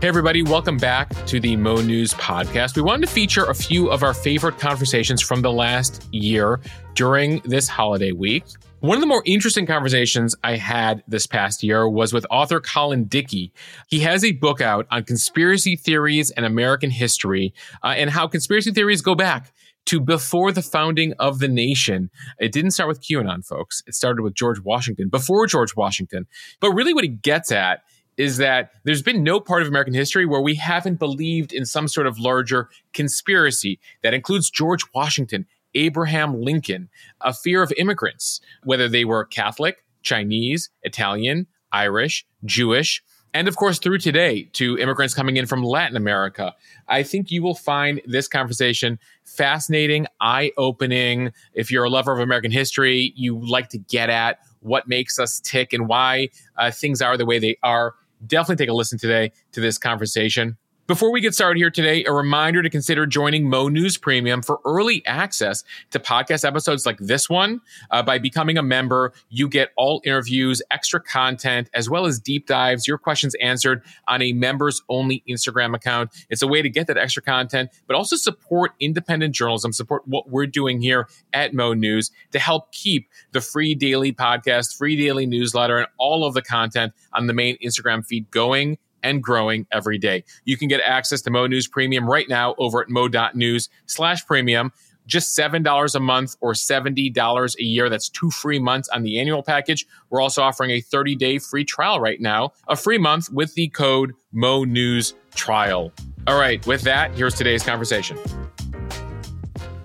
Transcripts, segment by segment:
Hey, everybody, welcome back to the Mo News podcast. We wanted to feature a few of our favorite conversations from the last year during this holiday week. One of the more interesting conversations I had this past year was with author Colin Dickey. He has a book out on conspiracy theories and American history uh, and how conspiracy theories go back to before the founding of the nation. It didn't start with QAnon, folks. It started with George Washington, before George Washington. But really, what he gets at is that there's been no part of American history where we haven't believed in some sort of larger conspiracy that includes George Washington, Abraham Lincoln, a fear of immigrants, whether they were Catholic, Chinese, Italian, Irish, Jewish, and of course through today to immigrants coming in from Latin America. I think you will find this conversation fascinating, eye opening. If you're a lover of American history, you like to get at what makes us tick and why uh, things are the way they are definitely take a listen today to this conversation. Before we get started here today, a reminder to consider joining Mo News Premium for early access to podcast episodes like this one. Uh, by becoming a member, you get all interviews, extra content, as well as deep dives, your questions answered on a members only Instagram account. It's a way to get that extra content, but also support independent journalism, support what we're doing here at Mo News to help keep the free daily podcast, free daily newsletter, and all of the content on the main Instagram feed going and growing every day. You can get access to Mo News Premium right now over at mo.news slash premium. Just $7 a month or $70 a year. That's two free months on the annual package. We're also offering a 30 day free trial right now, a free month with the code Mo News Trial. All right, with that, here's today's conversation.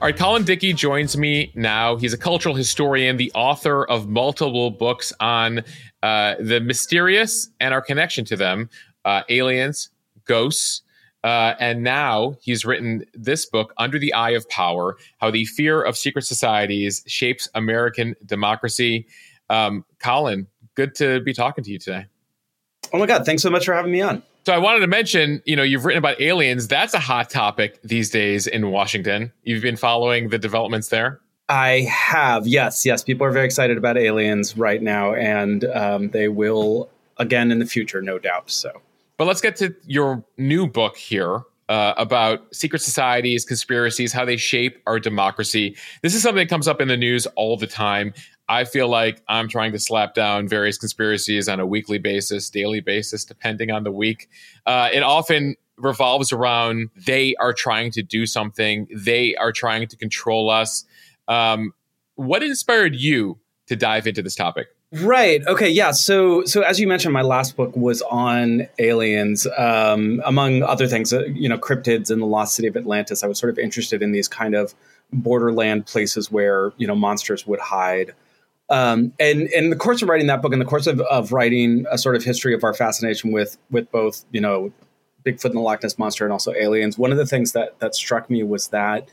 All right, Colin Dickey joins me now. He's a cultural historian, the author of multiple books on uh, the mysterious and our connection to them uh, aliens, ghosts, uh, and now he's written this book, Under the Eye of Power How the Fear of Secret Societies Shapes American Democracy. Um, Colin, good to be talking to you today. Oh my God, thanks so much for having me on. So I wanted to mention, you know, you've written about aliens. That's a hot topic these days in Washington. You've been following the developments there. I have, yes, yes. People are very excited about aliens right now, and um, they will again in the future, no doubt. So but let's get to your new book here uh, about secret societies, conspiracies, how they shape our democracy. This is something that comes up in the news all the time. I feel like I'm trying to slap down various conspiracies on a weekly basis, daily basis, depending on the week. Uh, it often revolves around they are trying to do something, they are trying to control us. Um, what inspired you to dive into this topic? Right. Okay. Yeah. So, so as you mentioned, my last book was on aliens, um, among other things. Uh, you know, cryptids and the lost city of Atlantis. I was sort of interested in these kind of borderland places where you know monsters would hide. Um, and, and in the course of writing that book, in the course of, of writing a sort of history of our fascination with with both you know Bigfoot and the Loch Ness monster and also aliens, one of the things that that struck me was that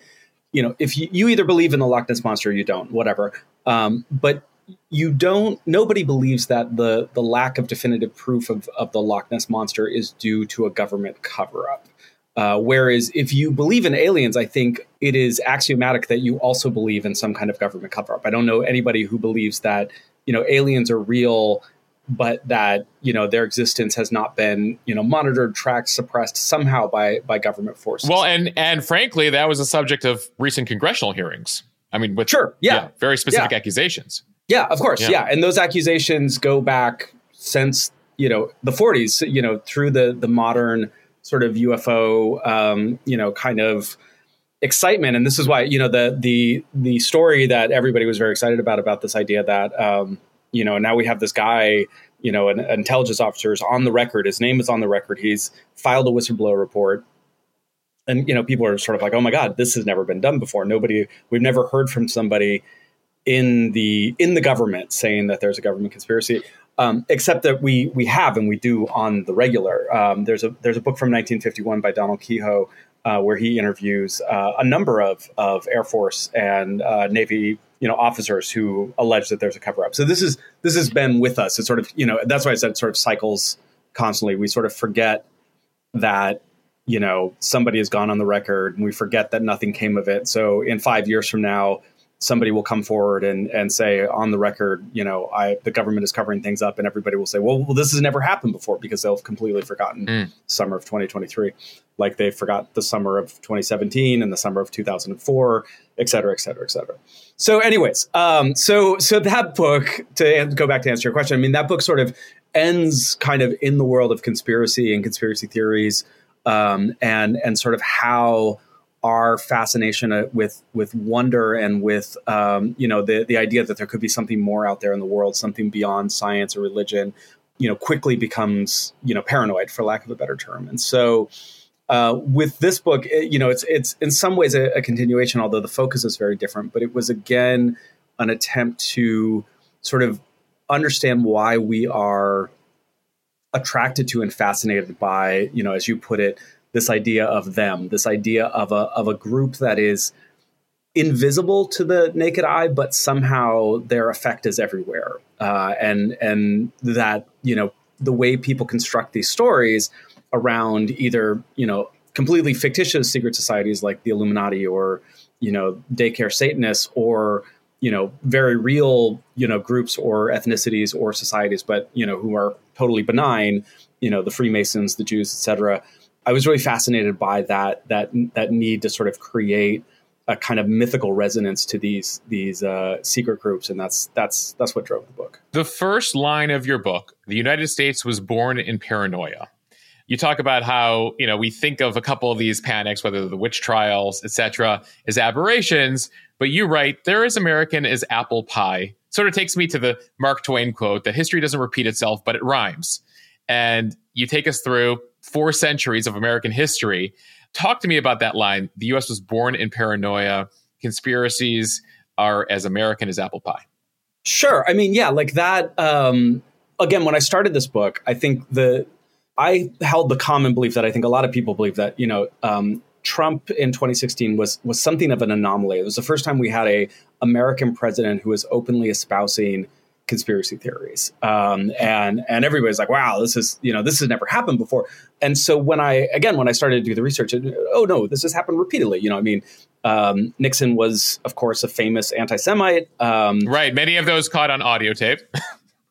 you know if you, you either believe in the Loch Ness monster or you don't, whatever. Um, but you don't nobody believes that the the lack of definitive proof of, of the Loch Ness monster is due to a government cover up. Uh, whereas if you believe in aliens, I think it is axiomatic that you also believe in some kind of government cover up. I don't know anybody who believes that you know aliens are real, but that you know their existence has not been you know monitored, tracked, suppressed somehow by by government forces. Well, and and frankly, that was a subject of recent congressional hearings. I mean, with sure, yeah, yeah very specific yeah. accusations. Yeah, of course. Yeah. yeah. And those accusations go back since, you know, the 40s, you know, through the the modern sort of UFO um, you know, kind of excitement and this is why, you know, the the the story that everybody was very excited about about this idea that um, you know, now we have this guy, you know, an, an intelligence officer is on the record, his name is on the record, he's filed a whistleblower report and you know people are sort of like oh my god this has never been done before nobody we've never heard from somebody in the in the government saying that there's a government conspiracy. Um, except that we we have and we do on the regular. Um, there's a there's a book from 1951 by Donald Keyhoe uh, where he interviews uh, a number of of Air Force and uh, Navy you know officers who allege that there's a cover up. So this is this has been with us. It's sort of you know that's why I said sort of cycles constantly. We sort of forget that you know somebody has gone on the record and we forget that nothing came of it. So in five years from now somebody will come forward and, and say on the record, you know, I the government is covering things up, and everybody will say, well, well this has never happened before because they'll have completely forgotten mm. summer of 2023, like they forgot the summer of 2017 and the summer of 2004, et cetera, et cetera, et cetera. So, anyways, um, so so that book to go back to answer your question, I mean, that book sort of ends kind of in the world of conspiracy and conspiracy theories, um, and and sort of how our fascination uh, with with wonder and with um, you know the the idea that there could be something more out there in the world, something beyond science or religion, you know, quickly becomes you know paranoid, for lack of a better term. And so, uh, with this book, it, you know, it's it's in some ways a, a continuation, although the focus is very different. But it was again an attempt to sort of understand why we are attracted to and fascinated by, you know, as you put it, this idea of them, this idea of a of a group that is invisible to the naked eye, but somehow their effect is everywhere, uh, and and that you know the way people construct these stories around either you know completely fictitious secret societies like the Illuminati or you know daycare Satanists or you know very real you know groups or ethnicities or societies, but you know who are totally benign, you know the Freemasons, the Jews, etc I was really fascinated by that that that need to sort of create a kind of mythical resonance to these these uh, secret groups, and that's that's that's what drove the book. The first line of your book, "The United States was born in paranoia." You talk about how you know we think of a couple of these panics, whether the witch trials, etc., as aberrations, but you write they're as American as apple pie. Sort of takes me to the Mark Twain quote that history doesn't repeat itself, but it rhymes. And you take us through four centuries of American history. Talk to me about that line. The US was born in paranoia. Conspiracies are as American as apple pie. Sure. I mean, yeah, like that. Um, again, when I started this book, I think the I held the common belief that I think a lot of people believe that you know um, Trump in 2016 was was something of an anomaly. It was the first time we had a American president who was openly espousing conspiracy theories, um, and and everybody's like, "Wow, this is you know this has never happened before." And so when I again when I started to do the research, oh no, this has happened repeatedly. You know, I mean, um, Nixon was of course a famous anti-Semite. Um, right, many of those caught on audio tape. yeah,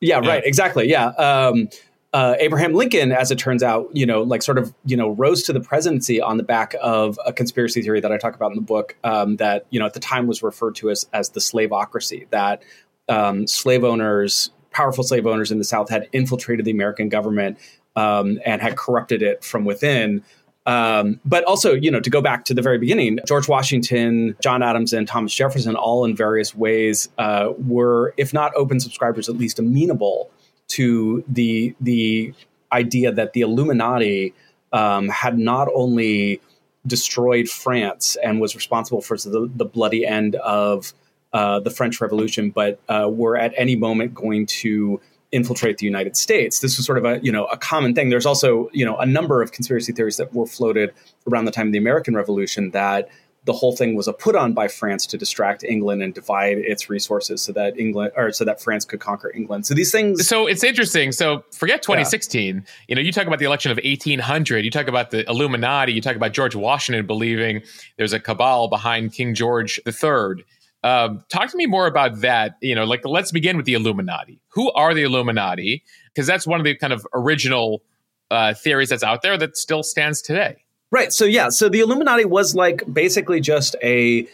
yeah, right, exactly. Yeah. Um, uh, Abraham Lincoln, as it turns out, you know, like sort of, you know, rose to the presidency on the back of a conspiracy theory that I talk about in the book um, that, you know, at the time was referred to as, as the slaveocracy, that um, slave owners, powerful slave owners in the South, had infiltrated the American government um, and had corrupted it from within. Um, but also, you know, to go back to the very beginning, George Washington, John Adams, and Thomas Jefferson, all in various ways, uh, were, if not open subscribers, at least amenable to the the idea that the Illuminati um, had not only destroyed France and was responsible for the, the bloody end of uh, the French Revolution, but uh, were at any moment going to infiltrate the United States. This was sort of a you know a common thing. There's also you know a number of conspiracy theories that were floated around the time of the American Revolution that the whole thing was a put on by France to distract England and divide its resources so that England or so that France could conquer England. So these things So it's interesting. So forget 2016. Yeah. You know, you talk about the election of 1800, you talk about the Illuminati, you talk about George Washington believing there's a cabal behind King George III. Um, talk to me more about that. You know, like let's begin with the Illuminati. Who are the Illuminati? Because that's one of the kind of original uh, theories that's out there that still stands today. Right. So yeah. So the Illuminati was like basically just a.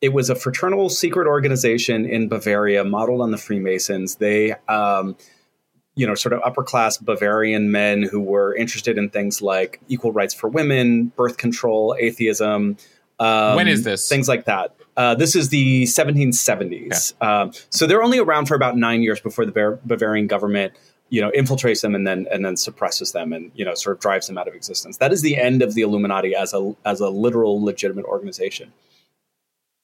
It was a fraternal secret organization in Bavaria, modeled on the Freemasons. They, um, you know, sort of upper class Bavarian men who were interested in things like equal rights for women, birth control, atheism. Um, when is this? Things like that. Uh, this is the 1770s. Okay. Um, so they're only around for about nine years before the Bavarian government, you know, infiltrates them and then and then suppresses them and you know sort of drives them out of existence. That is the end of the Illuminati as a as a literal legitimate organization.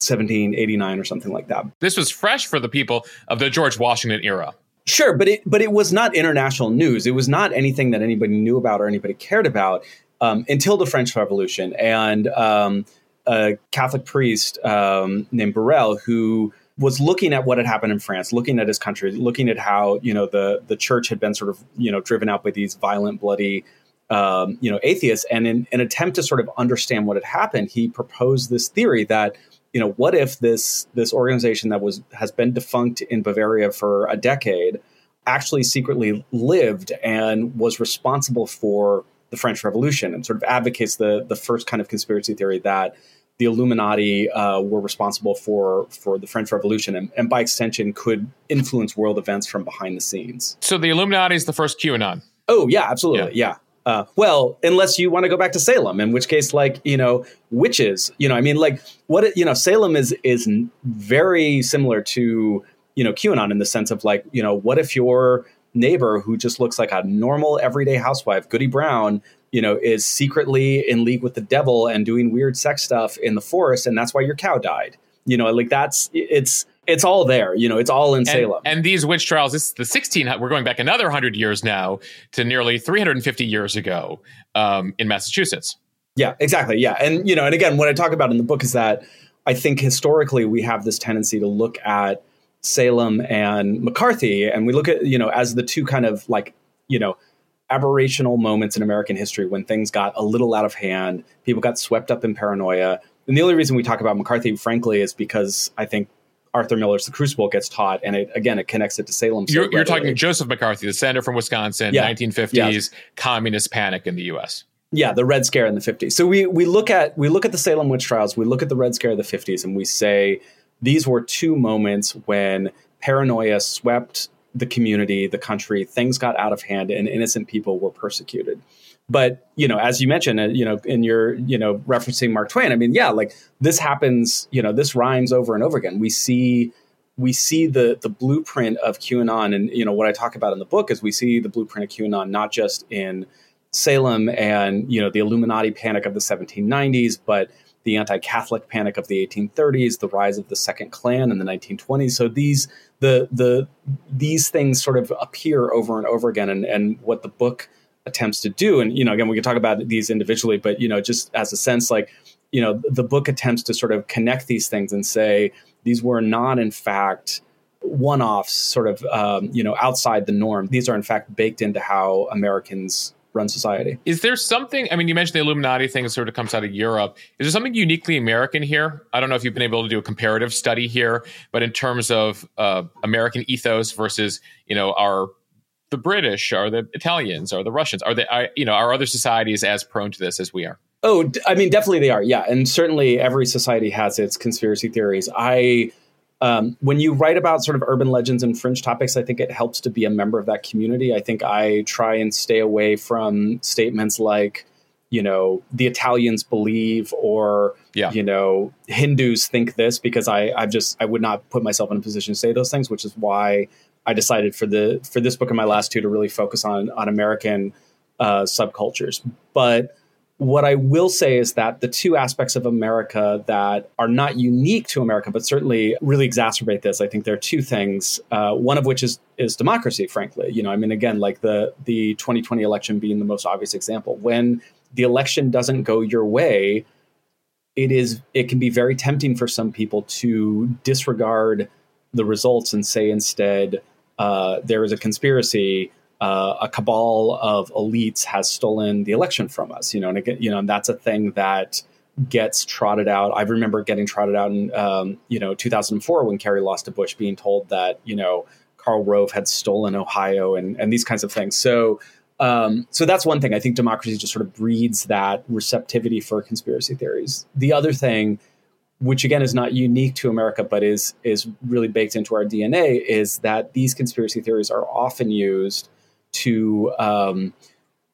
1789 or something like that. This was fresh for the people of the George Washington era. Sure, but it but it was not international news. It was not anything that anybody knew about or anybody cared about um, until the French Revolution and. Um, a Catholic priest um, named Barruel who was looking at what had happened in France, looking at his country, looking at how you know the the church had been sort of you know driven out by these violent, bloody um, you know atheists, and in an attempt to sort of understand what had happened, he proposed this theory that you know, what if this this organization that was has been defunct in Bavaria for a decade actually secretly lived and was responsible for the French Revolution and sort of advocates the the first kind of conspiracy theory that the Illuminati uh, were responsible for for the French Revolution and, and, by extension could influence world events from behind the scenes. So the Illuminati is the first QAnon. Oh yeah, absolutely, yeah. yeah. Uh, well, unless you want to go back to Salem, in which case, like you know, witches. You know, I mean, like what you know, Salem is is very similar to you know QAnon in the sense of like you know, what if your neighbor who just looks like a normal everyday housewife, Goody Brown, you know, is secretly in league with the devil and doing weird sex stuff in the forest, and that's why your cow died. You know, like that's it's it's all there. You know, it's all in and, Salem. And these witch trials, this is the 16. We're going back another 100 years now to nearly 350 years ago um, in Massachusetts. Yeah, exactly. Yeah, and you know, and again, what I talk about in the book is that I think historically we have this tendency to look at Salem and McCarthy, and we look at you know as the two kind of like you know aberrational moments in American history when things got a little out of hand, people got swept up in paranoia. And the only reason we talk about McCarthy, frankly, is because I think Arthur Miller's The Crucible gets taught, and it again it connects it to Salem. So you're, you're, talking Joseph McCarthy, the senator from Wisconsin, yeah. 1950s yeah. communist panic in the U.S. Yeah, the Red Scare in the 50s. So we we look at we look at the Salem witch trials, we look at the Red Scare of the 50s, and we say these were two moments when paranoia swept the community, the country, things got out of hand, and innocent people were persecuted. But you know as you mentioned uh, you know in your you know referencing mark twain i mean yeah like this happens you know this rhymes over and over again. We see we see the the blueprint of qanon. And you know what i talk about in the book is we see the blueprint of qanon not just in salem and you know the illuminati panic of the 1790s but the anti-catholic panic of the 1830s the rise of the second klan in the 1920s so these the the these things sort of appear over and over again and and what the book attempts to do. And you know again we can talk about these individually but you know just as a sense like you know the book attempts to sort of connect these things and say these were not in fact one-offs sort of um, you know outside the norm. These are in fact baked into how americans run society is there something i mean you mentioned the illuminati thing sort of comes out of europe is there something uniquely american here i don't know if you've been able to do a comparative study here but in terms of uh, american ethos versus you know our the British or the Italians or the Russians? Are they, are, you know, are other societies as prone to this as we are? Oh, I mean, definitely they are. Yeah, and certainly every society has its conspiracy theories. I, um, when you write about sort of urban legends and fringe topics, I think it helps to be a member of that community. I think I try and stay away from statements like, you know, the Italians believe or, yeah. you know, Hindus think this because I, I've just, I would not put myself in a position to say those things, which is why I decided for the for this book and my last two to really focus on on American uh, subcultures. But what I will say is that the two aspects of America that are not unique to America, but certainly really exacerbate this. I think there are two things. Uh, one of which is is democracy. Frankly, you know, I mean, again, like the the 2020 election being the most obvious example. When the election doesn't go your way, it is it can be very tempting for some people to disregard the results and say instead uh, there is a conspiracy. Uh, a cabal of elites has stolen the election from us. You know, and you know, and that's a thing that gets trotted out. I remember getting trotted out in um, you know 2004 when Kerry lost to Bush, being told that you know Karl Rove had stolen Ohio and and these kinds of things. So. Um, so that's one thing. I think democracy just sort of breeds that receptivity for conspiracy theories. The other thing which again is not unique to America, but is is really baked into our DNA, is that these conspiracy theories are often used to um,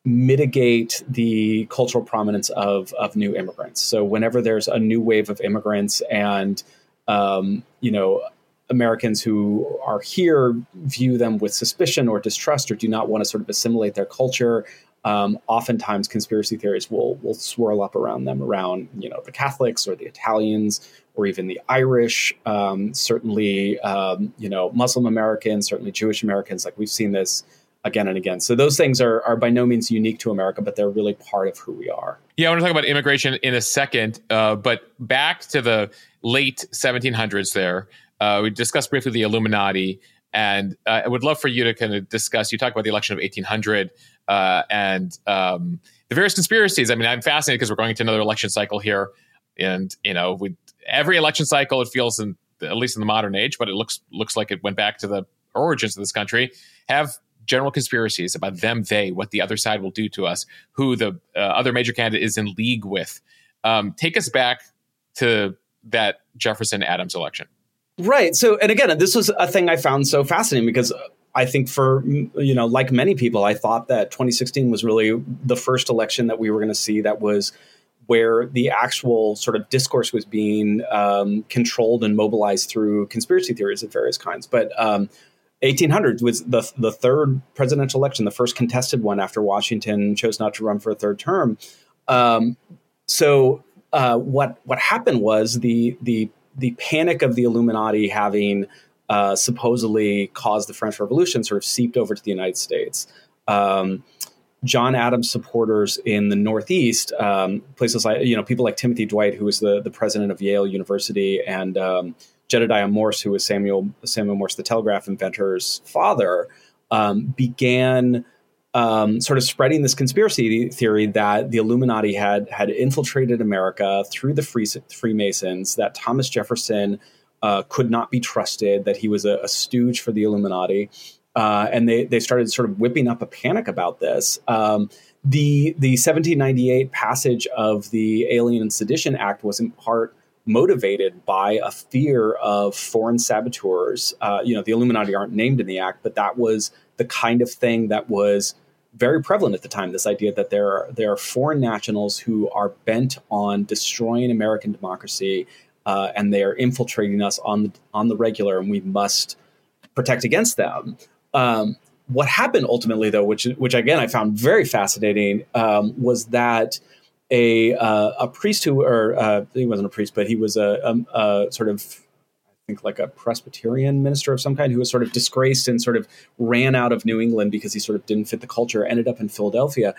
mitigate the cultural prominence of of new immigrants. So whenever there's a new wave of immigrants, and um, you know. Americans who are here view them with suspicion or distrust or do not want to sort of assimilate their culture um, oftentimes conspiracy theories will will swirl up around them, around you know the Catholics or the Italians or even the Irish. Um, certainly, um, you know Muslim Americans, certainly Jewish Americans. Like we've seen this again and again. So those things are are by no means unique to America, but they're really part of who we are. Yeah, I want to talk about immigration in a second, uh, but back to the late 1700s. There, uh, we discussed briefly the Illuminati. And uh, I would love for you to kind of discuss. You talk about the election of 1800 uh, and um, the various conspiracies. I mean, I'm fascinated because we're going into another election cycle here, and you know, we every election cycle, it feels in at least in the modern age, but it looks looks like it went back to the origins of this country. Have general conspiracies about them, they, what the other side will do to us, who the uh, other major candidate is in league with. Um, take us back to that Jefferson Adams election. Right. So, and again, this was a thing I found so fascinating because I think for, you know, like many people, I thought that 2016 was really the first election that we were going to see that was where the actual sort of discourse was being um, controlled and mobilized through conspiracy theories of various kinds. But um, 1800 was the the third presidential election, the first contested one after Washington chose not to run for a third term. Um, so uh, what what happened was the the the panic of the Illuminati having uh, supposedly caused the French Revolution sort of seeped over to the United States. Um, John Adams supporters in the Northeast, um, places like you know people like Timothy Dwight, who was the the president of Yale University, and um, Jedediah Morse, who was Samuel Samuel Morse, the telegraph inventor's father, um, began um, sort of spreading this conspiracy theory that the Illuminati had had infiltrated America through the Free, Freemasons, that Thomas Jefferson uh, could not be trusted, that he was a, a stooge for the Illuminati, uh, and they they started sort of whipping up a panic about this. Um, the the 1798 passage of the Alien and Sedition Act was in part motivated by a fear of foreign saboteurs. Uh, you know, the Illuminati aren't named in the act, but that was the kind of thing that was very prevalent at the time. This idea that there are, there are foreign nationals who are bent on destroying American democracy, uh, and they are infiltrating us on the on the regular, and we must protect against them. Um, what happened ultimately, though, which which again I found very fascinating, um, was that a uh, a priest who, or uh, he wasn't a priest, but he was a, a, a, sort of, I think, like a Presbyterian minister of some kind who was sort of disgraced and sort of ran out of New England because he sort of didn't fit the culture. Ended up in Philadelphia.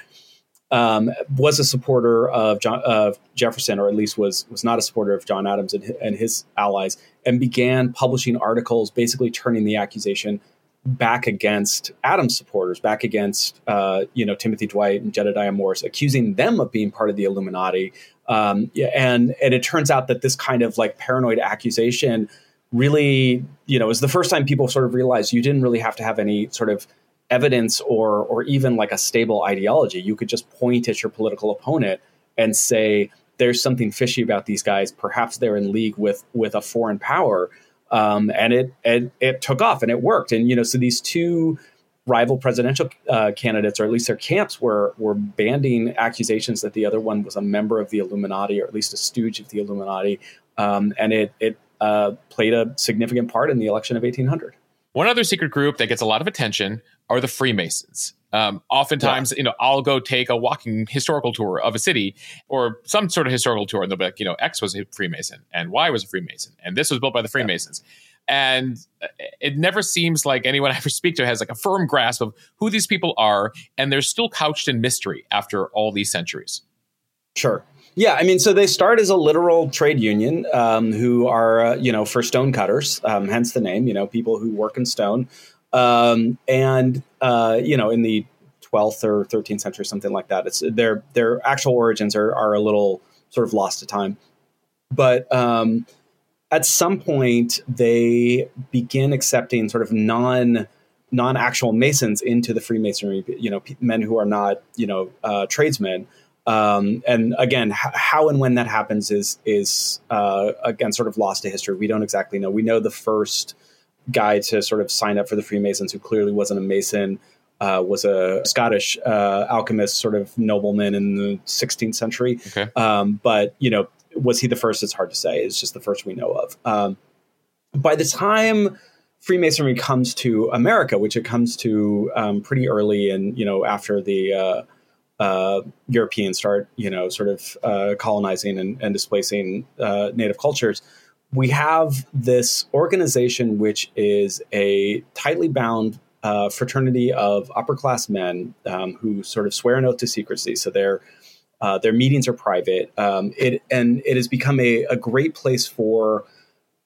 Um, was a supporter of, John, of Jefferson, or at least was was not a supporter of John Adams and, and his allies, and began publishing articles, basically turning the accusation back against Adams supporters, back against uh, you know Timothy Dwight and Jedediah Morse, accusing them of being part of the Illuminati. Um, and and it turns out that this kind of like paranoid accusation really you know is the first time people sort of realized you didn't really have to have any sort of evidence or or even like a stable ideology. You could just point at your political opponent and say there's something fishy about these guys. Perhaps they're in league with with a foreign power um, and it, it it took off and it worked. And you know, so these two rival presidential uh, candidates, or at least their camps, were were banding accusations that the other one was a member of the Illuminati, or at least a stooge of the Illuminati, um, and it it uh, played a significant part in the election of 1800. One other secret group that gets a lot of attention are the Freemasons. Um, oftentimes, yeah. you know, I'll go take a walking historical tour of a city or some sort of historical tour, and they'll be like, you know, X was a Freemason and Y was a Freemason, and this was built by the Freemasons. Yeah. And it never seems like anyone I ever speak to has like a firm grasp of who these people are, and they're still couched in mystery after all these centuries. Sure. Yeah, I mean, so they start as a literal trade union um, who are, uh, you know, for stone cutters, um, hence the name, you know, people who work in stone. Um, and uh, you know, in the 12th or 13th century, something like that. It's their their actual origins are are a little sort of lost to time, but um, at some point they begin accepting sort of non non actual masons into the Freemasonry. You know, men who are not you know uh, tradesmen. Um, and again, h- how and when that happens is is uh, again sort of lost to history. We don't exactly know. We know the first guy to sort of sign up for the Freemasons, who clearly wasn't a Mason, uh, was a Scottish uh, alchemist, sort of nobleman in the 16th century. Okay. Um, but you know, was he the first? It's hard to say. It's just the first we know of. Um, by the time Freemasonry comes to America, which it comes to um, pretty early, and you know, after the uh, uh, Europeans start, you know, sort of uh, colonizing and, and displacing uh, native cultures we have this organization which is a tightly bound uh, fraternity of upper class men um, who sort of swear an oath to secrecy. So their uh, their meetings are private. Um, it and it has become a, a great place for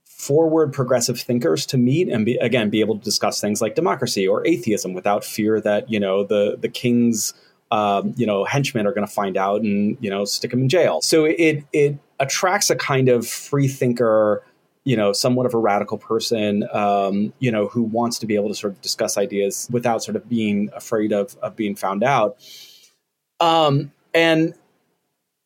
forward progressive thinkers to meet and be, again be able to discuss things like democracy or atheism without fear that you know the the king's um, you know henchmen are going to find out and you know stick them in jail. So it it attracts a kind of free thinker you know, somewhat of a radical person, um, you know, who wants to be able to sort of discuss ideas without sort of being afraid of, of being found out. Um, and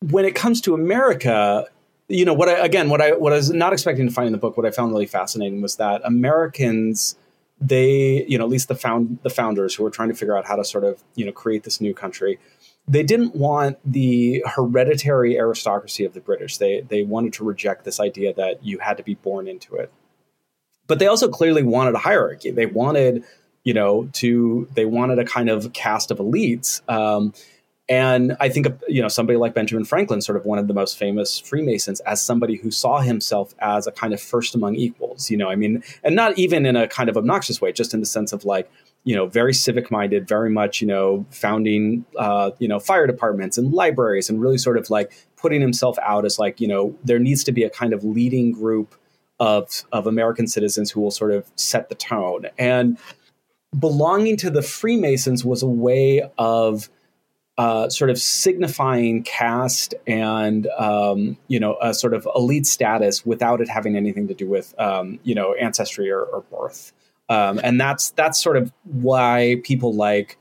when it comes to America, you know, what I, again, what I, what I was not expecting to find in the book, what I found really fascinating was that Americans, they, you know, at least the found, the founders who were trying to figure out how to sort of, you know, create this new country, they didn't want the hereditary aristocracy of the British. They they wanted to reject this idea that you had to be born into it. But they also clearly wanted a hierarchy. They wanted, you know, to they wanted a kind of cast of elites. Um, and I think you know somebody like Benjamin Franklin, sort of one of the most famous Freemasons, as somebody who saw himself as a kind of first among equals. You know, I mean, and not even in a kind of obnoxious way, just in the sense of like, you know, very civic minded, very much, you know, founding, uh, you know, fire departments and libraries and really sort of like putting himself out as like, you know, there needs to be a kind of leading group of, of American citizens who will sort of set the tone. And belonging to the Freemasons was a way of, uh, sort of signifying caste and um, you know a sort of elite status without it having anything to do with um, you know ancestry or, or birth. Um, and that's that's sort of why people like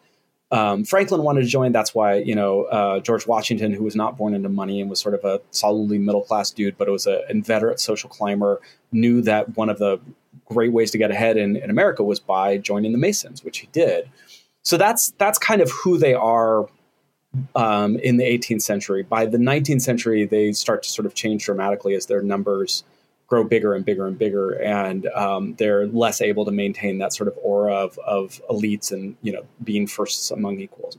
um, Franklin wanted to join. That's why you know uh, George Washington, who was not born into money and was sort of a solidly middle class dude, but it was an inveterate social climber, knew that one of the great ways to get ahead in, in America was by joining the Masons, which he did. So that's that's kind of who they are um, in the 18th century. By the 19th century, they start to sort of change dramatically as their numbers grow bigger and bigger and bigger, and um, they're less able to maintain that sort of aura of, of elites and you know being first among equals.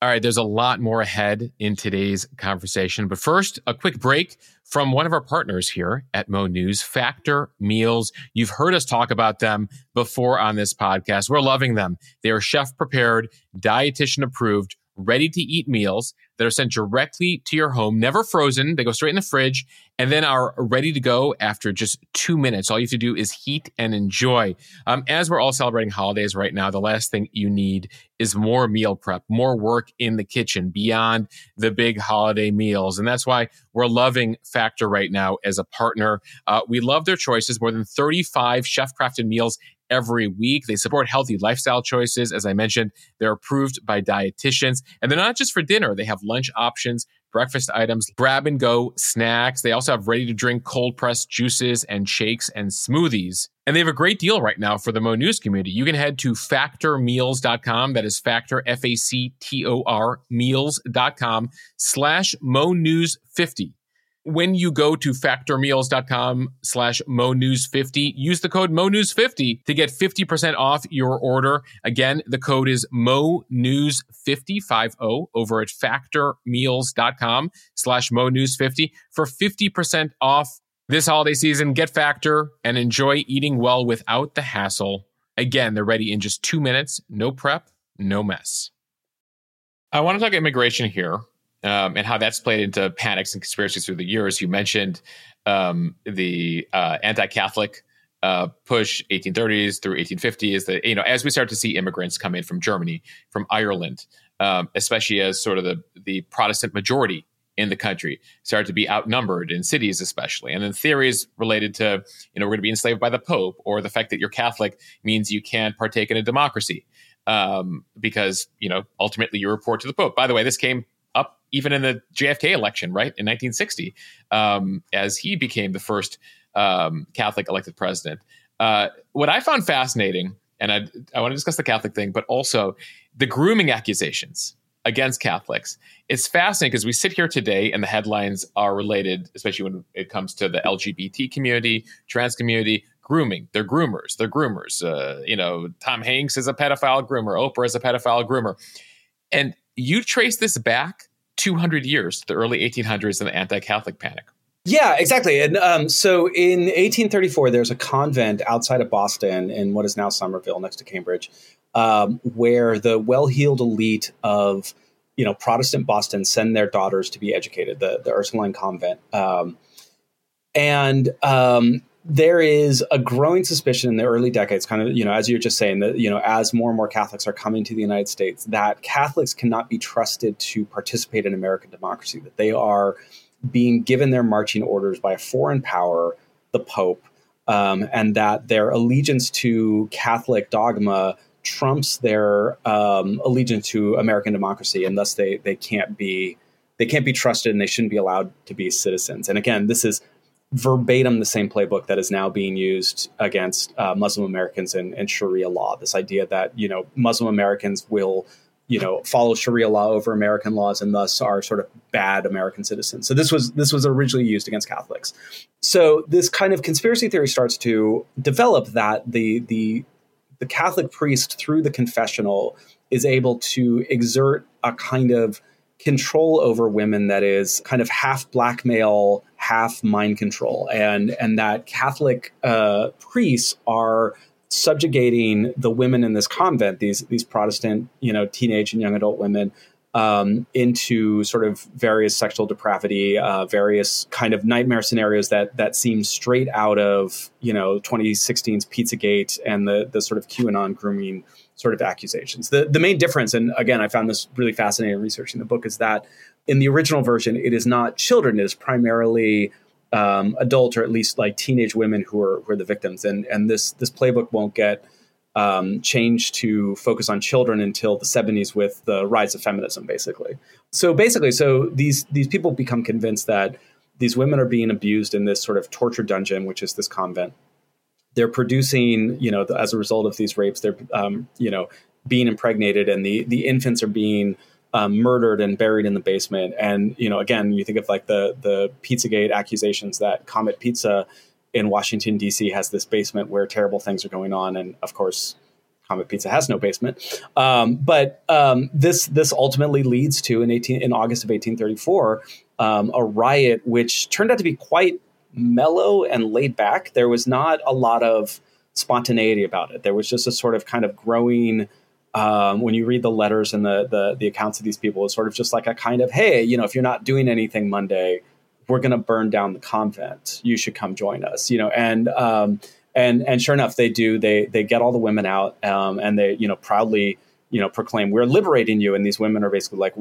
All right, there's a lot more ahead in today's conversation, but first, a quick break from one of our partners here at Mo News, Factor Meals. You've heard us talk about them before on this podcast. We're loving them. They are chef prepared, dietitian approved, ready to eat meals that are sent directly to your home, never frozen. They go straight in the fridge and then are ready to go after just two minutes. All you have to do is heat and enjoy. Um, as we're all celebrating holidays right now, the last thing you need is more meal prep, more work in the kitchen beyond the big holiday meals. And that's why we're loving Factor right now as a partner. Uh, we love their choices, more than 35 chef crafted meals every week. They support healthy lifestyle choices. As I mentioned, they're approved by dietitians and they're not just for dinner. They have lunch options, breakfast items, grab and go snacks. They also have ready to drink cold pressed juices and shakes and smoothies. And they have a great deal right now for the Mo News community. You can head to factormeals.com. That is factor, F A C T O R, meals.com slash Mo News 50 when you go to factormeals.com slash monews50, use the code monews50 to get 50% off your order. Again, the code is monews50, over at factormeals.com slash monews50 for 50% off this holiday season. Get Factor and enjoy eating well without the hassle. Again, they're ready in just two minutes. No prep, no mess. I want to talk immigration here um, and how that's played into panics and conspiracies through the years. You mentioned um, the uh, anti-Catholic uh, push 1830s through 1850s. That you know, as we start to see immigrants come in from Germany, from Ireland, um, especially as sort of the the Protestant majority in the country start to be outnumbered in cities, especially, and then theories related to you know we're going to be enslaved by the Pope or the fact that you're Catholic means you can't partake in a democracy. Um, because you know ultimately you report to the Pope. By the way, this came even in the JFK election, right in 1960, um, as he became the first um, Catholic elected president. Uh, what I found fascinating, and I, I want to discuss the Catholic thing, but also the grooming accusations against Catholics. It's fascinating because we sit here today and the headlines are related, especially when it comes to the LGBT community, trans community, grooming. They're groomers. They're groomers. Uh, you know, Tom Hanks is a pedophile groomer. Oprah is a pedophile groomer. And you trace this back 200 years, the early 1800s, and the anti-Catholic panic. Yeah, exactly. And um, so in 1834, there's a convent outside of Boston in what is now Somerville, next to Cambridge, um, where the well-heeled elite of you know Protestant Boston send their daughters to be educated, the the Ursuline convent. Um, and um, there is a growing suspicion in the early decades, kind of, you know, as you're just saying, that, you know, as more and more Catholics are coming to the United States, that Catholics cannot be trusted to participate in American democracy, that they are being given their marching orders by a foreign power, the Pope, um, and that their allegiance to Catholic dogma trumps their um, allegiance to American democracy, and thus they they can't be they can't be trusted and they shouldn't be allowed to be citizens. And again, this is verbatim the same playbook that is now being used against uh, Muslim Americans and, in Sharia law. This idea that you know Muslim Americans will you know follow Sharia law over American laws and thus are sort of bad American citizens. So this was this was originally used against Catholics. So this kind of conspiracy theory starts to develop that the the the Catholic priest through the confessional is able to exert a kind of control over women that is kind of half blackmail, half mind control, and and that Catholic uh, priests are subjugating the women in this convent, these these Protestant, you know, teenage and young adult women, um, into sort of various sexual depravity, uh, various kind of nightmare scenarios that that seem straight out of you know 2016's Pizzagate and the the sort of QAnon grooming sort of accusations. The the main difference, and again, I found this really fascinating researching the book, is that in the original version, it is not children; it is primarily um, adult or at least like teenage women who are who are the victims. And and this this playbook won't get um, changed to focus on children until the 70s with the rise of feminism, basically. So basically, so these these people become convinced that these women are being abused in this sort of torture dungeon, which is this convent they're producing, you know, as a result of these rapes, they're, um, you know, being impregnated, and the the infants are being um, murdered and buried in the basement. And you know, again, you think of like the the PizzaGate accusations that Comet Pizza in Washington D.C. has this basement where terrible things are going on, and of course. Comet Pizza has no basement, um, but um, this this ultimately leads to in eighteen in August of eighteen thirty four um, a riot which turned out to be quite mellow and laid back. There was not a lot of spontaneity about it. There was just a sort of kind of growing. Um, when you read the letters and the, the, the accounts of these people, it's sort of just like a kind of, hey, you know, if you're not doing anything Monday, we're going to burn down the convent. You should come join us. You know, and um, and and sure enough, they do. They they get all the women out, um, and they you know proudly you know proclaim we're liberating you. And these women are basically like,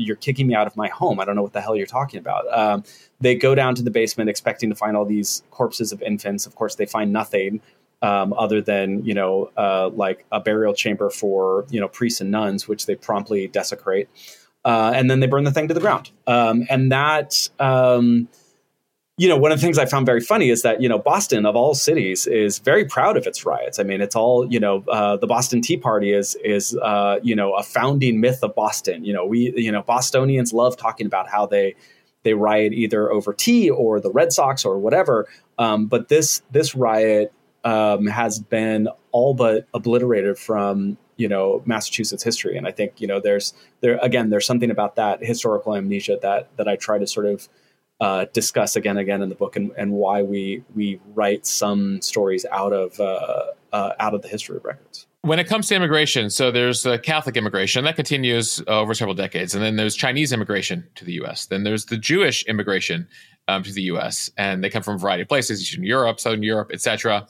you're kicking me out of my home. I don't know what the hell you're talking about. Um, they go down to the basement expecting to find all these corpses of infants. Of course, they find nothing um, other than you know uh, like a burial chamber for you know priests and nuns, which they promptly desecrate, uh, and then they burn the thing to the ground. Um, and that um, you know, one of the things I found very funny is that, you know, Boston of all cities is very proud of its riots. I mean, it's all, you know, uh, the Boston Tea Party is, is, uh, you know, a founding myth of Boston. You know, we, you know, Bostonians love talking about how they, they riot either over tea or the Red Sox or whatever. Um, but this, this riot um, has been all but obliterated from, you know, Massachusetts history. And I think, you know, there's, there, again, there's something about that historical amnesia that, that I try to sort of, uh, discuss again and again in the book and, and why we we write some stories out of uh, uh, out of the history of records. When it comes to immigration, so there's the Catholic immigration that continues over several decades, and then there's Chinese immigration to the U.S. Then there's the Jewish immigration um, to the U.S. and they come from a variety of places, Eastern Europe, Southern Europe, etc.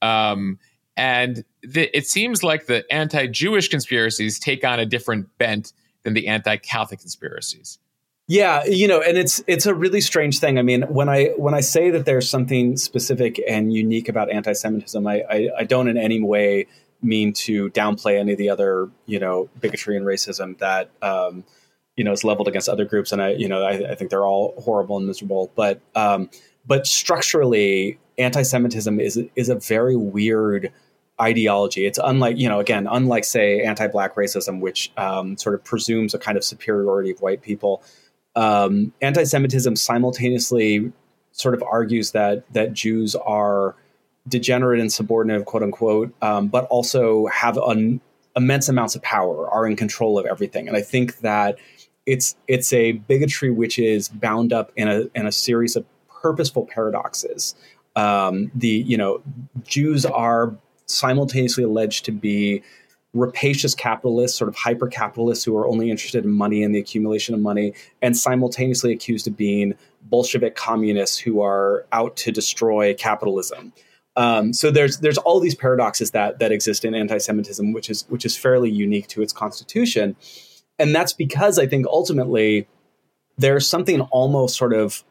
Um, and the, it seems like the anti-Jewish conspiracies take on a different bent than the anti-Catholic conspiracies. Yeah, you know, and it's it's a really strange thing. I mean, when I when I say that there's something specific and unique about anti-Semitism, I, I, I don't in any way mean to downplay any of the other you know bigotry and racism that um, you know is leveled against other groups, and I you know I, I think they're all horrible and miserable. But um, but structurally, anti-Semitism is is a very weird ideology. It's unlike, you know, again, unlike say anti-black racism, which um, sort of presumes a kind of superiority of white people um, anti-Semitism simultaneously sort of argues that that Jews are degenerate and subordinate, quote unquote, um, but also have immense amounts of power, are in control of everything. And I think that it's it's a bigotry which is bound up in a in a series of purposeful paradoxes. Um, the you know Jews are simultaneously alleged to be rapacious capitalists, sort of hyper capitalists who are only interested in money and the accumulation of money, and simultaneously accused of being Bolshevik communists who are out to destroy capitalism. Um, so there's there's all these paradoxes that that exist in anti-Semitism, which is which is fairly unique to its constitution, and that's because I think ultimately there's something almost sort of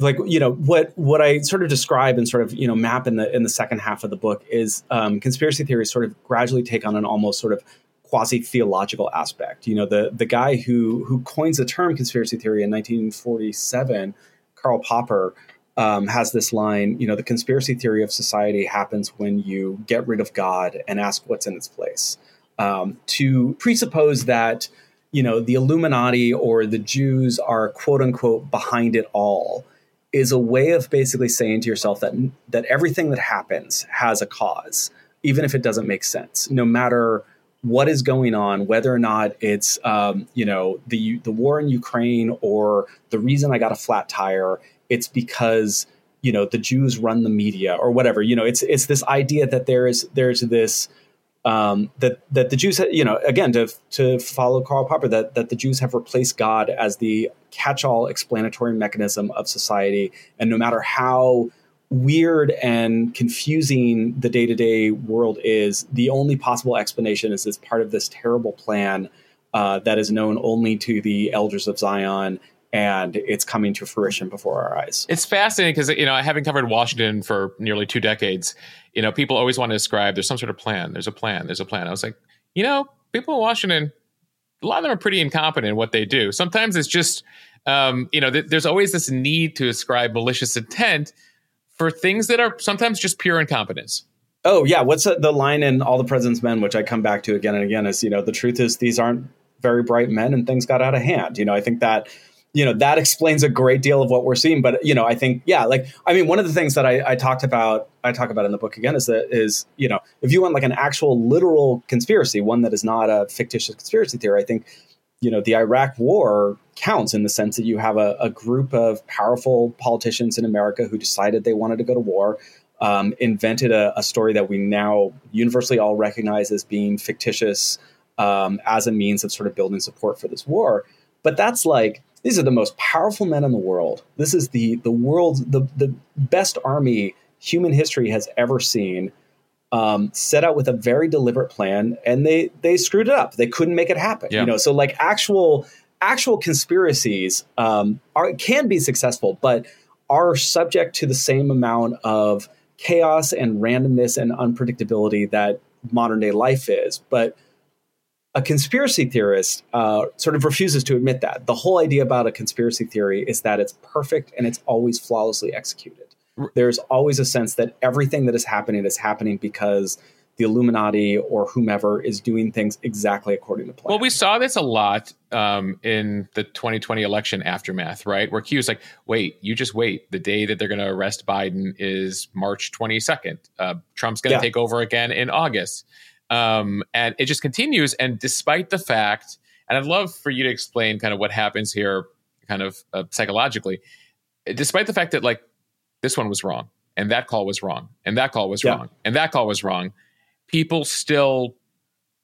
like you know what what I sort of describe and sort of you know map in the in the second half of the book is um, conspiracy theories sort of gradually take on an almost sort of quasi theological aspect. You know, the the guy who who coins the term conspiracy theory in 1947, Karl Popper, um, has this line. You know, the conspiracy theory of society happens when you get rid of God and ask what's in its place. Um, to presuppose that you know the Illuminati or the Jews are quote unquote behind it all is a way of basically saying to yourself that that everything that happens has a cause, even if it doesn't make sense, no matter what is going on, whether or not it's um, you know the the war in Ukraine or the reason I got a flat tire, it's because you know the Jews run the media or whatever. You know, it's it's this idea that there is there's this um, that that the Jews, you know, again to to follow Karl Popper, that that the Jews have replaced God as the catch-all explanatory mechanism of society, and no matter how weird and confusing the day-to-day world is, the only possible explanation is as part of this terrible plan uh, that is known only to the elders of Zion and it's coming to fruition before our eyes. It's fascinating because you know, having covered Washington for nearly two decades, you know, people always want to describe there's some sort of plan. There's a plan. There's a plan. I was like, you know, people in Washington, a lot of them are pretty incompetent in what they do. Sometimes it's just, um, you know, th- there's always this need to ascribe malicious intent for things that are sometimes just pure incompetence. Oh yeah, what's the line in All the President's Men, which I come back to again and again, is you know the truth is these aren't very bright men and things got out of hand. You know, I think that you know that explains a great deal of what we're seeing but you know i think yeah like i mean one of the things that I, I, talked about i talk about in the book again is that is you know if you want like an actual literal conspiracy one that is not a fictitious conspiracy theory i think you know the iraq war counts in the sense that you have a, a group of powerful politicians in america who decided they wanted to go to war um, invented a, a, story that we now universally all recognize as being fictitious um, as a means of sort of building support for this war. But that's like these are the most powerful men in the world. This is the the world the the best army human history has ever seen. Um, set out with a very deliberate plan, and they they screwed it up. They couldn't make it happen. Yeah. You know, so like actual actual conspiracies um, are can be successful, but are subject to the same amount of chaos and randomness and unpredictability that modern day life is. But a conspiracy theorist uh, sort of refuses to admit that. The whole idea about a conspiracy theory is that it's perfect and it's always flawlessly executed. There's always a sense that everything that is happening is happening because the Illuminati or whomever is doing things exactly according to plan. Well, we saw this a lot um, in the 2020 election aftermath, right? Where Q is like, wait, you just wait. The day that they're going to arrest Biden is March 22nd. Uh, Trump's going to yeah. take over again in August. Um, and it just continues. And despite the fact, and I'd love for you to explain kind of what happens here, kind of uh, psychologically, despite the fact that like this one was wrong, and that call was wrong, and that call was yeah. wrong, and that call was wrong, people still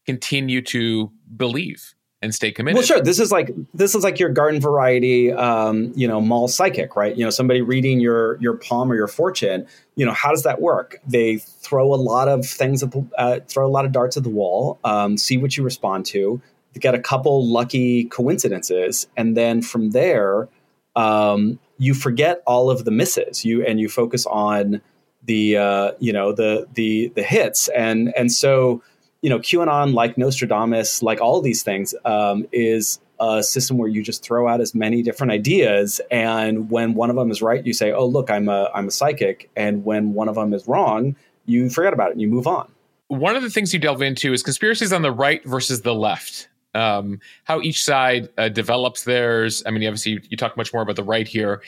continue to believe and stay committed. Well, sure. This is like this is like your garden variety, um, you know, mall psychic, right? You know, somebody reading your your palm or your fortune. You know, how does that work? They throw a lot of things at the uh, throw a lot of darts at the wall, um, see what you respond to, get a couple lucky coincidences, and then from there, um, you forget all of the misses. You and you focus on the uh, you know the the the hits, and and so you know, QAnon, like Nostradamus, like all these things, um, is a system where you just throw out as many different ideas, and when one of them is right, you say, "Oh, look, I'm a I'm a psychic," and when one of them is wrong, you forget about it and you move on. One of the things you delve into is conspiracies on the right versus the left. Um, how each side uh, develops theirs. I mean, obviously, you, you, talk much more about the right here.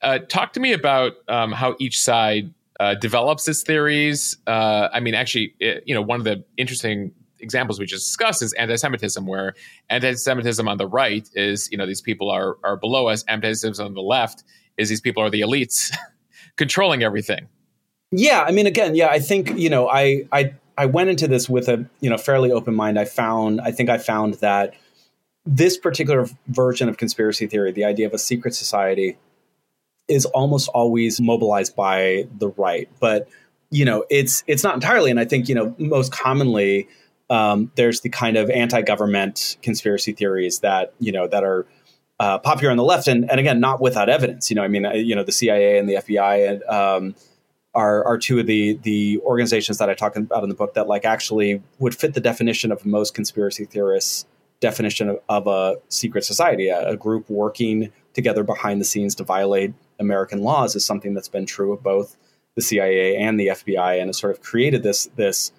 Uh, talk to me about um, how each side uh, develops its theories. Uh, I mean, actually, it, you know, one of the interesting examples we just discussed is anti-Semitism, where anti-Semitism on the right is, you know, these people are are below us. Anti-Semitism on the left is these people are the elites controlling everything. Yeah, I mean, again, yeah, I think you know, I I I went into this with a you know fairly open mind. I found, I think, I found that this particular version of conspiracy theory, the idea of a secret society is almost always mobilized by the right. But you know, it's it's not entirely. And I think you know most commonly um, there's the kind of anti-government conspiracy theories that you know that are uh, popular on the left, and, and again, not without evidence. You know, I mean, you know, the CIA and the FBI and um, are are two of the the organizations that I talk about in the book that like actually would fit the definition of most conspiracy theorists' definition of, of a secret society, a, a, group working together behind the scenes to violate American laws is something that's been true of both the CIA and the FBI, and has sort of created this this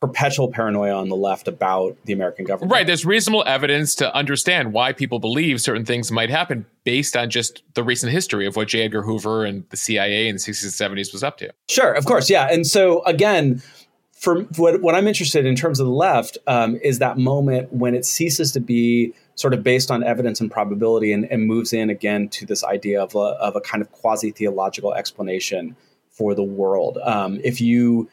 perpetual paranoia on the left about the American government. Right. There's reasonable evidence to understand why people believe certain things might happen based on just the recent history of what J. Edgar Hoover and the CIA in the 60s and 70s was up to. Sure, of course. Yeah. And so, again, for what, what I'm interested in terms of the left um, is that moment when it ceases to be sort of based on evidence and probability and, and moves in again to this idea of a, of a kind of quasi theological explanation for the world. Um, if you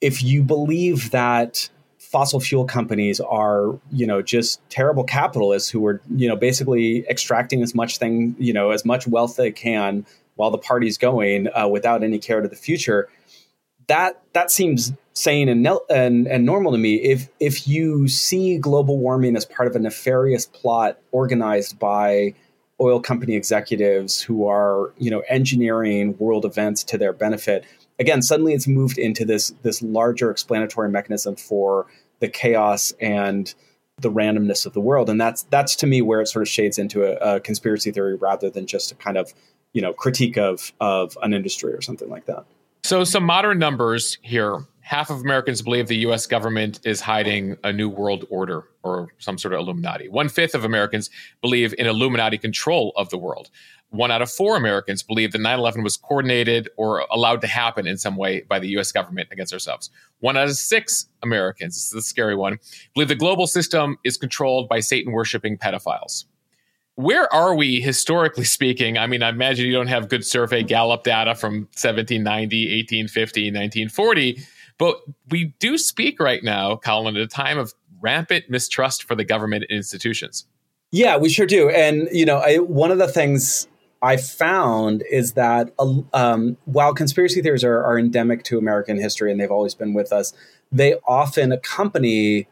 if you believe that fossil fuel companies are you know just terrible capitalists who are you know basically extracting as much thing you know as much wealth they can while the party's going uh, without any care to the future that that seems sane and, and and normal to me if if you see global warming as part of a nefarious plot organized by oil company executives who are you know engineering world events to their benefit again, suddenly it's moved into this this larger explanatory mechanism for the chaos and the randomness of the world, and that's that's to me where it sort of shades into a, a conspiracy theory rather than just a kind of you know critique of of an industry or something like that. So some modern numbers here. Half of Americans believe the U.S. government is hiding a new world order or some sort of Illuminati. One fifth of Americans believe in Illuminati control of the world one out of four Americans believe that 9 11 was coordinated or allowed to happen in some way by the US government against ourselves. One out of six Americans, this is a scary one, believe the global system is controlled by Satan worshiping pedophiles. Where are we historically speaking? I mean, I imagine you don't have good survey Gallup data from 1790, 1850, 1940, but we do speak right now, Colin, at a time of rampant mistrust for the government and institutions. Yeah, we sure do. And, you know, I, one of the things I found is that um, while conspiracy theories are, are, endemic to American history and they've always been with us, they often accompany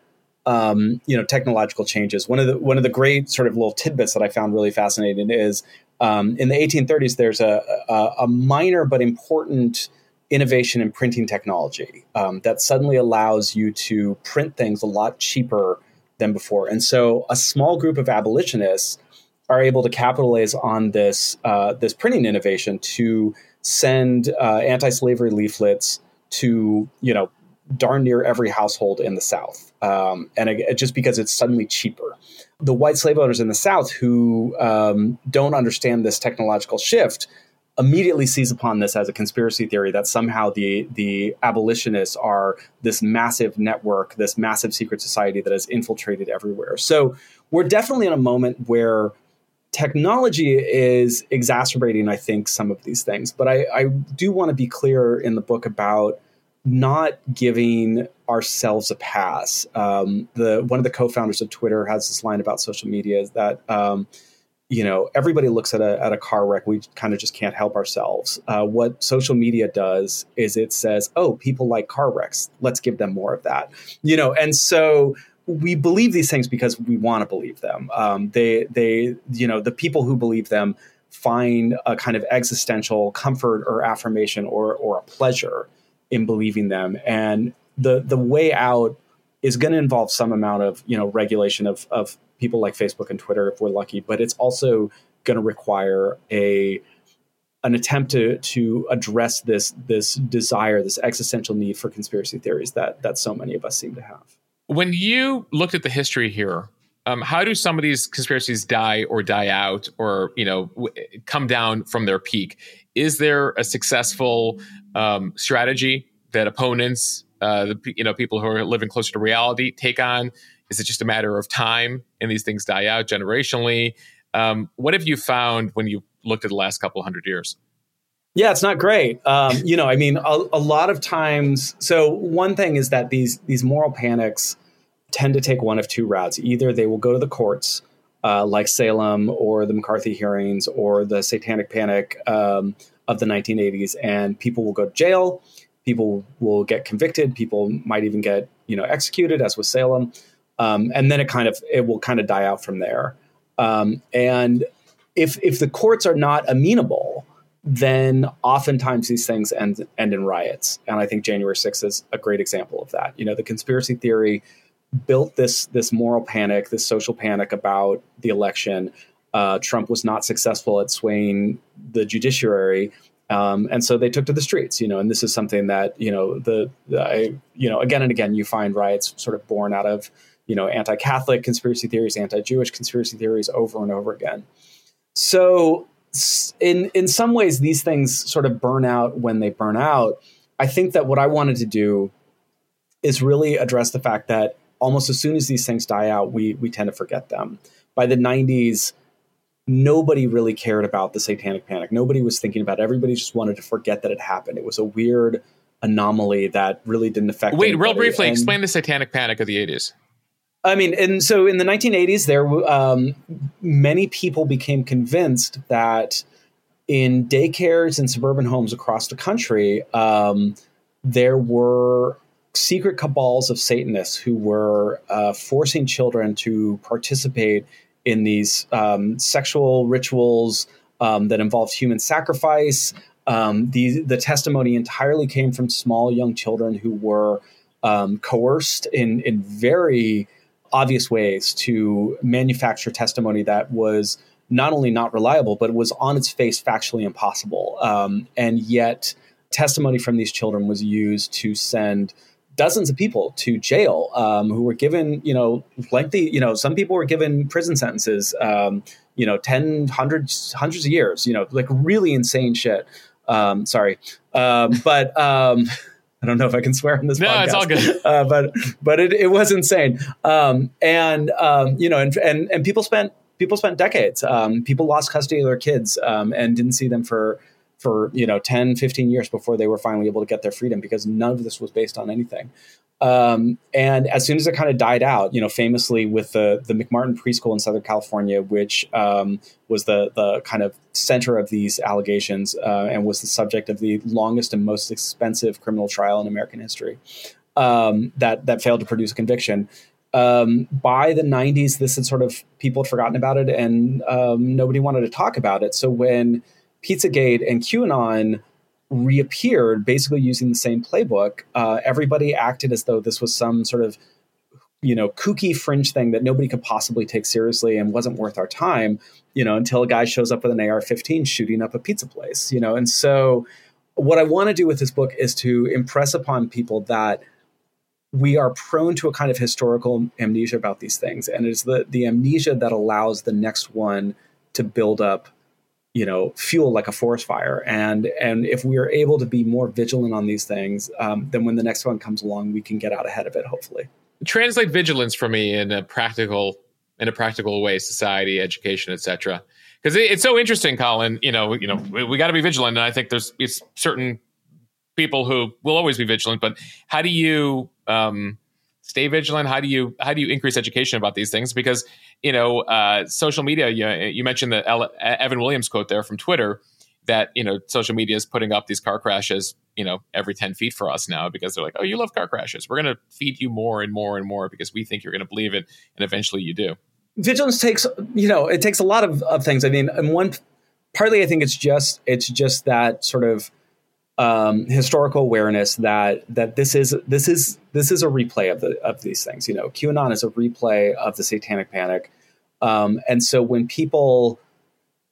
um, you know technological changes. One of the one of the great sort of little tidbits that I found really fascinating is um, in the 1830s there's a, a, a, minor but important innovation in printing technology um, that suddenly allows you to print things a lot cheaper than before, and so a small group of abolitionists are able to capitalize on this uh, this printing innovation to send uh, anti-slavery leaflets to you know darn near every household in the South, um, and it, just because it's suddenly cheaper. The white slave owners in the South who um, don't understand this technological shift immediately sees upon this as a conspiracy theory that somehow the the abolitionists are this massive network, this massive secret society that has infiltrated everywhere. So we're definitely in a moment where technology is exacerbating, I think, some of these things. But I, I do want to be clear in the book about not giving ourselves a pass. Um, the one of the co-founders of Twitter has this line about social media is that um, you know everybody looks at a at a car wreck. We kind of just can't help ourselves. Uh, what social media does is it says, "Oh, people like car wrecks. Let's give them more of that." You know, and so we believe these things because we want to believe them. Um, they, they, you know, the people who believe them find a kind of existential comfort or affirmation or or a pleasure in believing them, and the the way out is going to involve some amount of you know regulation of of people like Facebook and Twitter if we're lucky, but it's also going to require a an attempt to to address this this desire, this existential need for conspiracy theories that that so many of us seem to have. When you looked at the history here, um, how do some of these conspiracies die or die out, or you know, w- come down from their peak? Is there a successful um, strategy that opponents, uh, the, you know, people who are living closer to reality, take on? Is it just a matter of time and these things die out generationally? Um, what have you found when you looked at the last couple hundred years? Yeah, it's not great. Um, you know, I mean, a, a, lot of times. So one thing is that these these moral panics tend to take one of two routes. Either they will go to the courts, uh, like Salem or the McCarthy hearings or the Satanic Panic um, of the 1980s, and people will go to jail. People will get convicted. People might even get you know executed, as with Salem, um, and then it kind of it will kind of die out from there. Um, and if if the courts are not amenable, then oftentimes these things end end in riots. And I think January 6th is a great example of that. You know, the conspiracy theory built this this moral panic, this social panic about the election. Uh, Trump was not successful at swaying the judiciary, um, and so they took to the streets. You know, and this is something that you know the, the I, you know again and again you find riots sort of born out of you know anti-Catholic conspiracy theories, anti-Jewish conspiracy theories over and over again. So in in some ways these things sort of burn out when they burn out. I think that what I wanted to do is really address the fact that almost as soon as these things die out, we we tend to forget them. By the 90s, nobody really cared about the satanic panic. Nobody was thinking about it. Everybody just wanted to forget that it happened. It was a weird anomaly that really didn't affect Wait, anybody. real briefly, And- explain the satanic panic of the 80s. I mean, and so in the 1980s, there um, many people became convinced that in daycares and suburban homes across the country, um, there were secret cabals of Satanists who were uh, forcing children to participate in these um, sexual rituals um, that involved human sacrifice. Um, the the testimony entirely came from small young children who were um, coerced in in very obvious ways to manufacture testimony that was not only not reliable, but was on its face factually impossible. Um, and yet, testimony from these children was used to send dozens of people to jail um, who were given, you know, lengthy, you know, some people were given prison sentences, um, you know, 10, hundreds, hundreds of years, you know, like really insane shit. Um, sorry. Um, but, um, I don't know if I can swear on this. No, podcast. it's all good. Uh, but but it, it was insane. Um, and um, you know, and, and and people spent people spent decades. Um, people lost custody of their kids um, and didn't see them for for you know 10 15 years before they were finally able to get their freedom because none of this was based on anything. Um, and as soon as it kind of died out you know famously with the the mcmartin preschool in southern california which um, was the the kind of center of these allegations uh, and was the subject of the longest and most expensive criminal trial in american history um, that that failed to produce a conviction. Um, by the 90s this had sort of people had forgotten about it and um, nobody wanted to talk about it. So when pizzagate and qanon reappeared basically using the same playbook. Uh, everybody acted as though this was some sort of you know kooky fringe thing that nobody could possibly take seriously and wasn't worth our time you know until a guy shows up with an ar-15 shooting up a pizza place you know? And so what i want to do with this book is to impress upon people that we are prone to a kind of historical amnesia about these things and it's the the amnesia that allows the next one to build up you know fuel like a forest fire and and if we are able to be more vigilant on these things um, then when the next one comes along we can get out ahead of it hopefully Translate vigilance for me in a practical in a practical way, society, education, etc. Because it, it's so interesting, Colin. You know, you know, we, we got to be vigilant, and I think there's it's certain people who will always be vigilant. But how do you um, stay vigilant? How do you how do you increase education about these things? Because you know, uh, social media. You, you mentioned the Ella, Evan Williams quote there from Twitter that you know social media is putting up these car crashes you know every 10 feet for us now because they're like oh you love car crashes we're going to feed you more and more and more because we think you're going to believe it and eventually you do vigilance takes you know it takes a lot of, of things i mean and one partly i think it's just it's just that sort of um, historical awareness that that this is this is this is a replay of the of these things. You know qanon is a replay of the satanic panic. Um, and so when people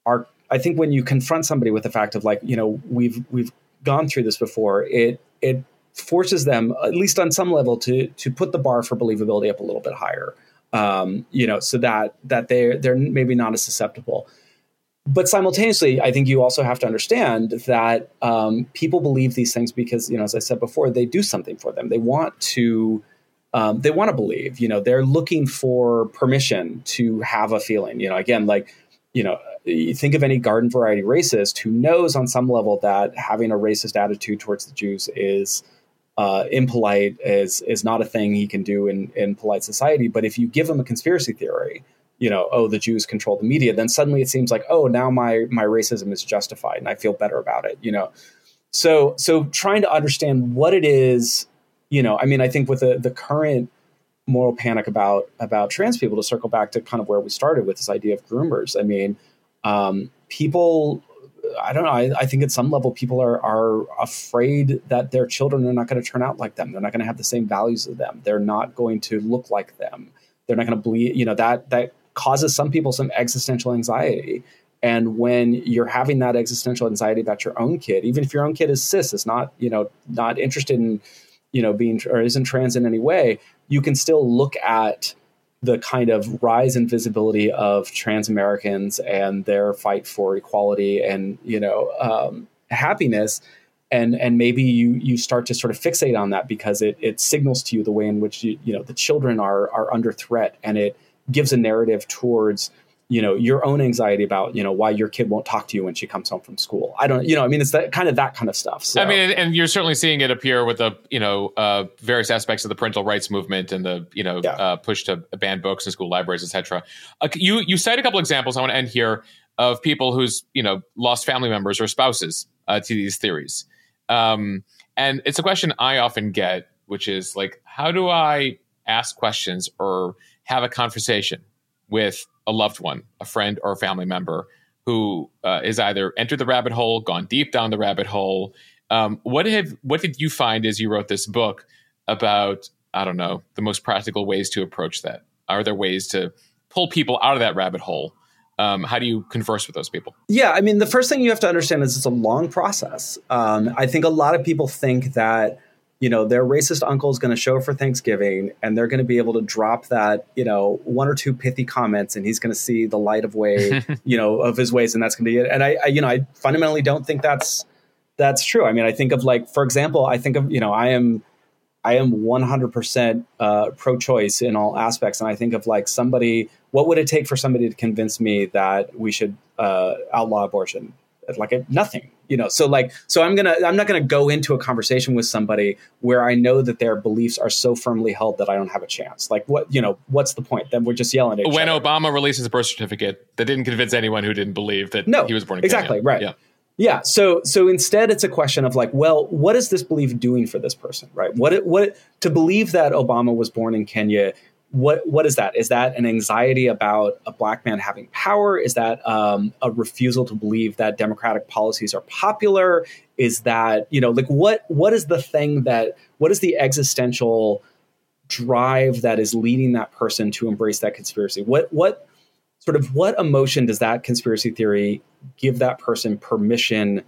are i think when you confront somebody with the fact of like you know we've we've gone through this before it it forces them at least on some level to to put the bar for believability up a little bit higher. Um, you know so that that they're they're maybe not as susceptible but simultaneously i think you also have to understand that um, people believe these things because you know as i said before they do something for them. They want to um, they want to believe you know they're looking for permission to have a feeling. You know again like you know you think of any garden variety racist who knows on some level that having a racist attitude towards the jews is uh, impolite is is not a thing he can do in in polite society. But if you give him a conspiracy theory you know, oh, the Jews control the media, then suddenly it seems like, oh, now my my racism is justified and I feel better about it, you know. So so trying to understand what it is, you know, I mean, I think with the the current moral panic about about trans people to circle back to kind of where we started with this idea of groomers. I mean, um, people I don't know. I, I, think at some level, people are are afraid that their children are not going to turn out like them. They're not going to have the same values as them. They're not going to look like them. They're not going to bleed. You know that that causes some people some existential anxiety. And when you're having that existential anxiety about your own kid, even if your own kid is cis, is not you know not interested in you know being or isn't trans in any way, you can still look at the kind of rise in visibility of trans Americans and their fight for equality and you know um, happiness, and and maybe you you start to sort of fixate on that because it it signals to you the way in which you, you know the children are are under threat, and it gives a narrative towards you know your own anxiety about you know why your kid won't talk to you when she comes home from school i don't you know i mean it's that kind of that kind of stuff so. i mean and you're certainly seeing it appear with the you know uh, various aspects of the parental rights movement and the you know yeah. uh, push to ban books in school libraries etc uh, you you cite a couple examples i want to end here of people who's you know lost family members or spouses uh, to these theories um, and it's a question i often get which is like how do i ask questions or have a conversation with a loved one, a friend or a family member who uh, is either entered the rabbit hole, gone deep down the rabbit hole. Um, what have what did you find as you wrote this book about? I don't know the most practical ways to approach that. Are there ways to pull people out of that rabbit hole? Um, how do you converse with those people? Yeah, I mean, the first thing you have to understand is it's a long process. Um, I think a lot of people think that you know, their racist uncle is going to show for Thanksgiving and they're going to be able to drop that, you know, one or two pithy comments and he's going to see the light of way, you know, of his ways and that's going to be it. And I, I, you know, I fundamentally don't think that's, that's true. I mean, I think of like, for example, I think of, you know, I am, I am 100% uh, pro-choice in all aspects. And I think of like somebody, what would it take for somebody to convince me that we should uh, outlaw abortion? Like nothing you know so like so i'm gonna i'm not gonna go into a conversation with somebody where i know that their beliefs are so firmly held that i don't have a chance. Like what you know what's the point? Then we're just yelling at when other. obama released his birth certificate that didn't convince anyone who didn't believe that no, he was born in Kenya, exactly Kenya. right. Yeah. Yeah so so instead it's a question of like well what is this belief doing for this person right? What it, what it, to believe that obama was born in kenya what what is that? Is that an anxiety about a black man having power? Is that um, a refusal to believe that democratic policies are popular? Is that you know like what what is the thing that what is the existential drive that is leading that person to embrace that conspiracy? What what sort of what emotion does that conspiracy theory give that person permission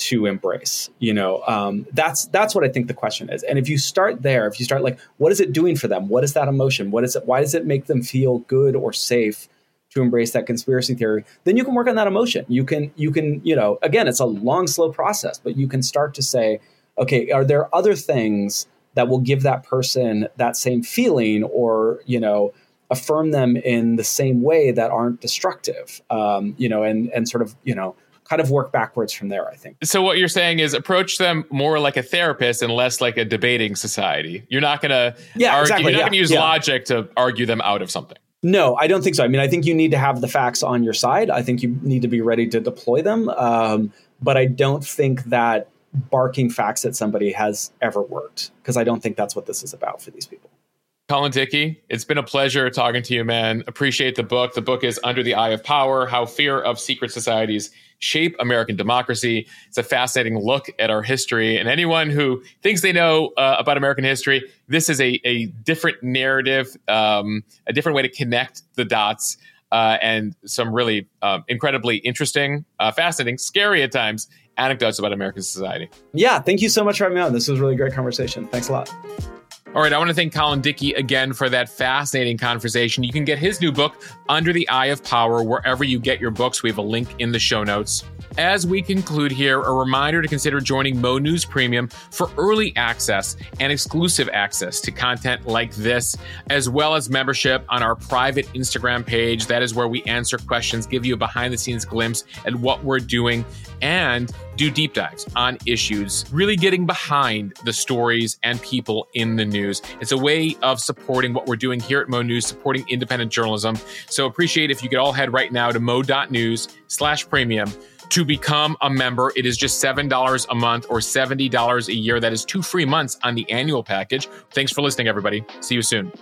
to embrace you know? Um, that's that's what i think the question is. And if you start there if you start like what is it doing for them? What is that emotion? What is it why does it make them feel good or safe to embrace that conspiracy theory? Then you can work on that emotion. You can you can you know again it's a long slow process but you can start to say okay are there other things that will give that person that same feeling or you know affirm them in the same way that aren't destructive? Um, you know and and sort of you know kind of work backwards from there, I think. So what you're saying is approach them more like a therapist and less like a debating society. You're not going to yeah, argue, exactly, you're not yeah, going to use yeah. logic to argue them out of something. No, I don't think so. I mean, I think you need to have the facts on your side. I think you need to be ready to deploy them. Um, but I don't think that barking facts at somebody has ever worked because I don't think that's what this is about for these people. Colin Dickey, it's been a pleasure talking to you, man. Appreciate the book. The book is Under the Eye of Power How Fear of Secret Societies shape American democracy. It's a fascinating look at our history. And anyone who thinks they know uh, about American history, this is a, a different narrative, um, a different way to connect the dots. Uh, and some really um, incredibly interesting, uh, fascinating, scary at times anecdotes about American society. Yeah, thank you so much for having me on. This was really great conversation. Thanks a lot. All right, I want to thank Colin Dickey again for that fascinating conversation. You can get his new book, Under the Eye of Power, wherever you get your books. We have a link in the show notes. As we conclude here, a reminder to consider joining Mo News Premium for early access and exclusive access to content like this, as well as membership on our private Instagram page. That is where we answer questions, give you a behind the scenes glimpse at what we're doing, and do deep dives on issues, really getting behind the stories and people in the news. It's a way of supporting what we're doing here at Mo News, supporting independent journalism. So appreciate if you could all head right now to mo.news slash premium to become a member. It is just $7 a month or $70 a year. That is two free months on the annual package. Thanks for listening, everybody. See you soon.